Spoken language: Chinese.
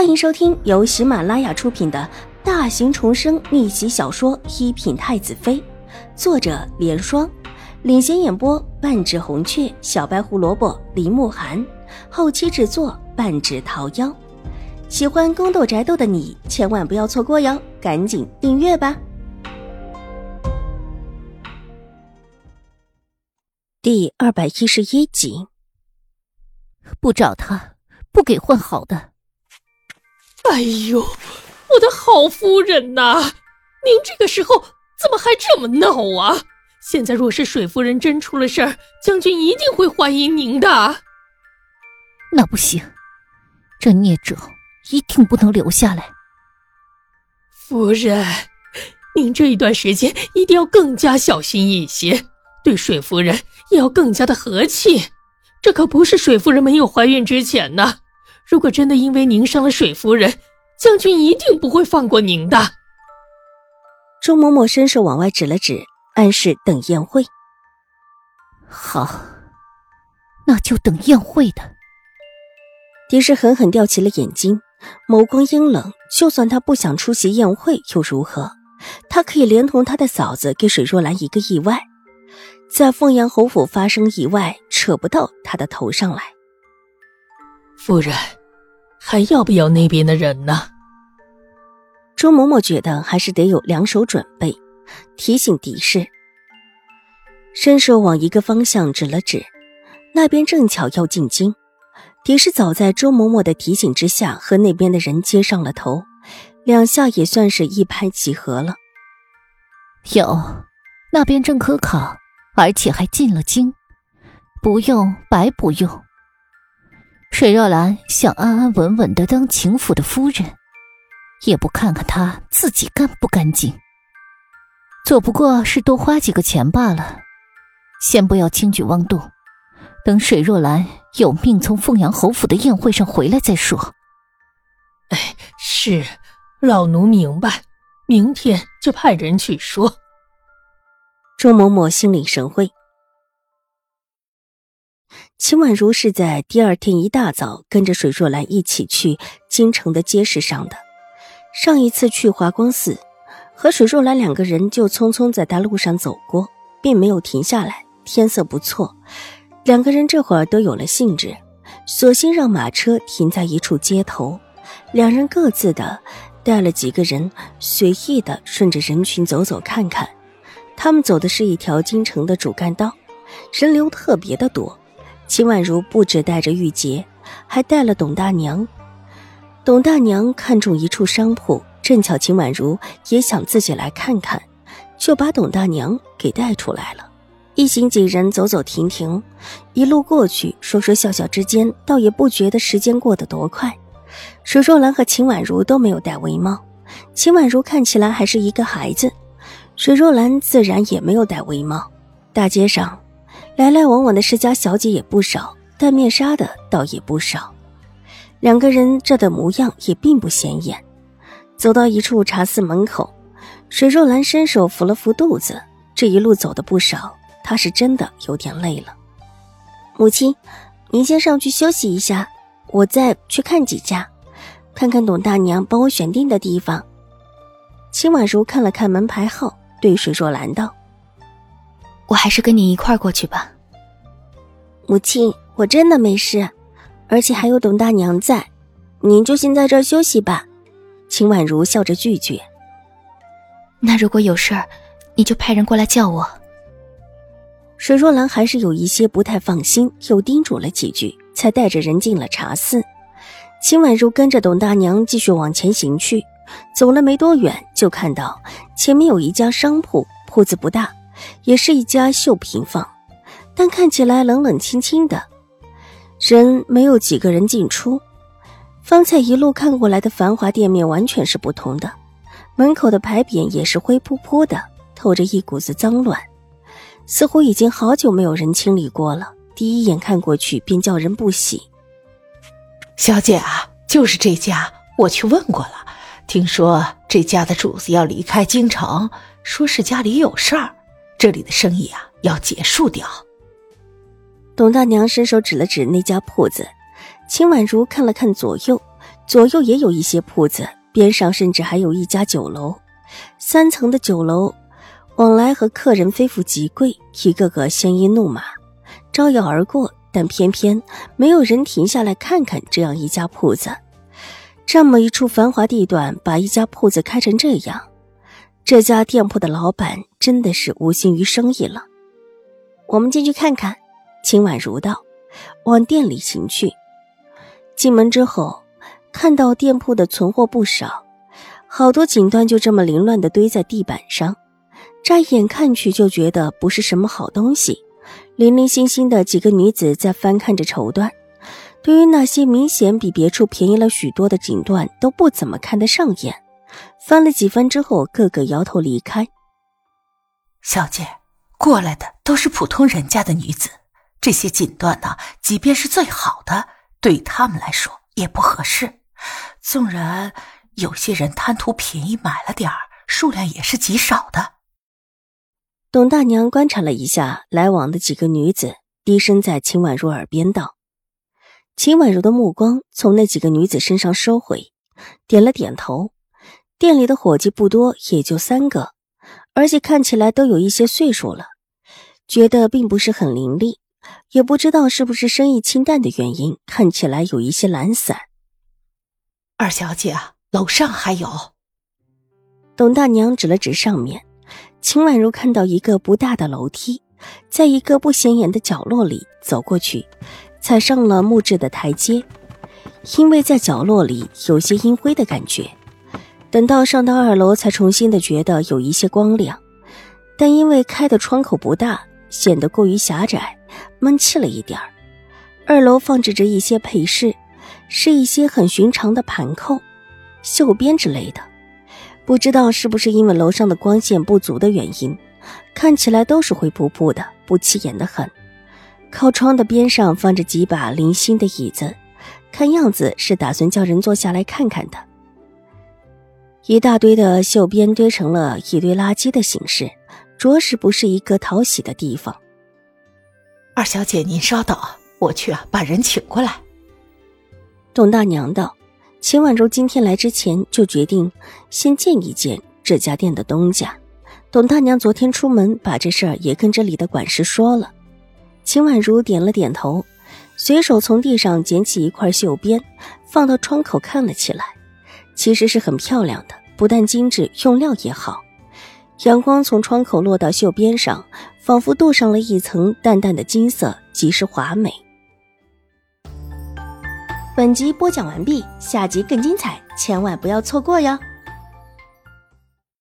欢迎收听由喜马拉雅出品的大型重生逆袭小说《一品太子妃》，作者：莲霜，领衔演播：半指红雀、小白胡萝卜、林慕寒，后期制作：半指桃夭。喜欢宫斗宅斗的你千万不要错过哟，赶紧订阅吧！第二百一十一集，不找他，不给换好的。哎呦，我的好夫人呐！您这个时候怎么还这么闹啊？现在若是水夫人真出了事儿，将军一定会怀疑您的。那不行，这孽种一定不能留下来。夫人，您这一段时间一定要更加小心一些，对水夫人也要更加的和气。这可不是水夫人没有怀孕之前呢。如果真的因为您伤了水夫人，将军一定不会放过您的。周嬷嬷伸手往外指了指，暗示等宴会。好，那就等宴会的。狄氏狠狠吊起了眼睛，眸光阴冷。就算他不想出席宴会又如何？他可以连同他的嫂子给水若兰一个意外，在凤阳侯府发生意外，扯不到他的头上来。夫人。还要不要那边的人呢？周嬷嬷觉得还是得有两手准备，提醒狄氏，伸手往一个方向指了指，那边正巧要进京。狄氏早在周嬷嬷的提醒之下，和那边的人接上了头，两下也算是一拍即合了。有，那边正科考，而且还进了京，不用白不用。水若兰想安安稳稳的当秦府的夫人，也不看看她自己干不干净。做不过是多花几个钱罢了。先不要轻举妄动，等水若兰有命从凤阳侯府的宴会上回来再说。哎，是，老奴明白，明天就派人去说。周嬷嬷心领神会。秦婉如是在第二天一大早跟着水若兰一起去京城的街市上的。上一次去华光寺，和水若兰两个人就匆匆在大路上走过，并没有停下来。天色不错，两个人这会儿都有了兴致，索性让马车停在一处街头，两人各自的带了几个人，随意的顺着人群走走看看。他们走的是一条京城的主干道，人流特别的多。秦婉如不止带着玉洁，还带了董大娘。董大娘看中一处商铺，正巧秦婉如也想自己来看看，就把董大娘给带出来了。一行几人走走停停，一路过去，说说笑笑之间，倒也不觉得时间过得多快。水若兰和秦婉如都没有戴围帽，秦婉如看起来还是一个孩子，水若兰自然也没有戴围帽。大街上。来来往往的世家小姐也不少，戴面纱的倒也不少。两个人这的模样也并不显眼。走到一处茶肆门口，水若兰伸手扶了扶肚子。这一路走的不少，她是真的有点累了。母亲，您先上去休息一下，我再去看几家，看看董大娘帮我选定的地方。秦婉如看了看门牌号，对水若兰道。我还是跟你一块儿过去吧，母亲，我真的没事，而且还有董大娘在，您就先在这儿休息吧。秦婉如笑着拒绝。那如果有事儿，你就派人过来叫我。水若兰还是有一些不太放心，又叮嘱了几句，才带着人进了茶肆。秦婉如跟着董大娘继续往前行去，走了没多远，就看到前面有一家商铺，铺子不大。也是一家绣品坊，但看起来冷冷清清的，人没有几个人进出。方才一路看过来的繁华店面完全是不同的，门口的牌匾也是灰扑扑的，透着一股子脏乱，似乎已经好久没有人清理过了。第一眼看过去便叫人不喜。小姐啊，就是这家，我去问过了，听说这家的主子要离开京城，说是家里有事儿。这里的生意啊，要结束掉。董大娘伸手指了指那家铺子，秦婉如看了看左右，左右也有一些铺子，边上甚至还有一家酒楼，三层的酒楼，往来和客人非富即贵，一个个鲜衣怒马，招摇而过。但偏偏没有人停下来看看这样一家铺子。这么一处繁华地段，把一家铺子开成这样，这家店铺的老板真的是无心于生意了。我们进去看看。秦婉如道，往店里行去。进门之后，看到店铺的存货不少，好多锦缎就这么凌乱的堆在地板上，乍眼看去就觉得不是什么好东西。零零星星的几个女子在翻看着绸缎，对于那些明显比别处便宜了许多的锦缎都不怎么看得上眼。翻了几番之后，个个摇头离开。小姐，过来的都是普通人家的女子。这些锦缎呢，即便是最好的，对他们来说也不合适。纵然有些人贪图便宜买了点儿，数量也是极少的。董大娘观察了一下来往的几个女子，低声在秦婉如耳边道：“秦婉如的目光从那几个女子身上收回，点了点头。店里的伙计不多，也就三个，而且看起来都有一些岁数了，觉得并不是很伶俐。”也不知道是不是生意清淡的原因，看起来有一些懒散。二小姐，楼上还有。董大娘指了指上面，秦婉如看到一个不大的楼梯，在一个不显眼的角落里走过去，踩上了木质的台阶，因为在角落里有些阴灰的感觉。等到上到二楼，才重新的觉得有一些光亮，但因为开的窗口不大，显得过于狭窄。闷气了一点儿。二楼放置着一些配饰，是一些很寻常的盘扣、绣边之类的。不知道是不是因为楼上的光线不足的原因，看起来都是灰扑扑的，不起眼的很。靠窗的边上放着几把零星的椅子，看样子是打算叫人坐下来看看的。一大堆的绣边堆成了一堆垃圾的形式，着实不是一个讨喜的地方。二小姐，您稍等，我去啊，把人请过来。董大娘道：“秦婉如今天来之前就决定先见一见这家店的东家。董大娘昨天出门把这事儿也跟这里的管事说了。”秦婉如点了点头，随手从地上捡起一块绣边，放到窗口看了起来。其实是很漂亮的，不但精致，用料也好。阳光从窗口落到袖边上，仿佛镀上了一层淡淡的金色，极是华美。本集播讲完毕，下集更精彩，千万不要错过哟！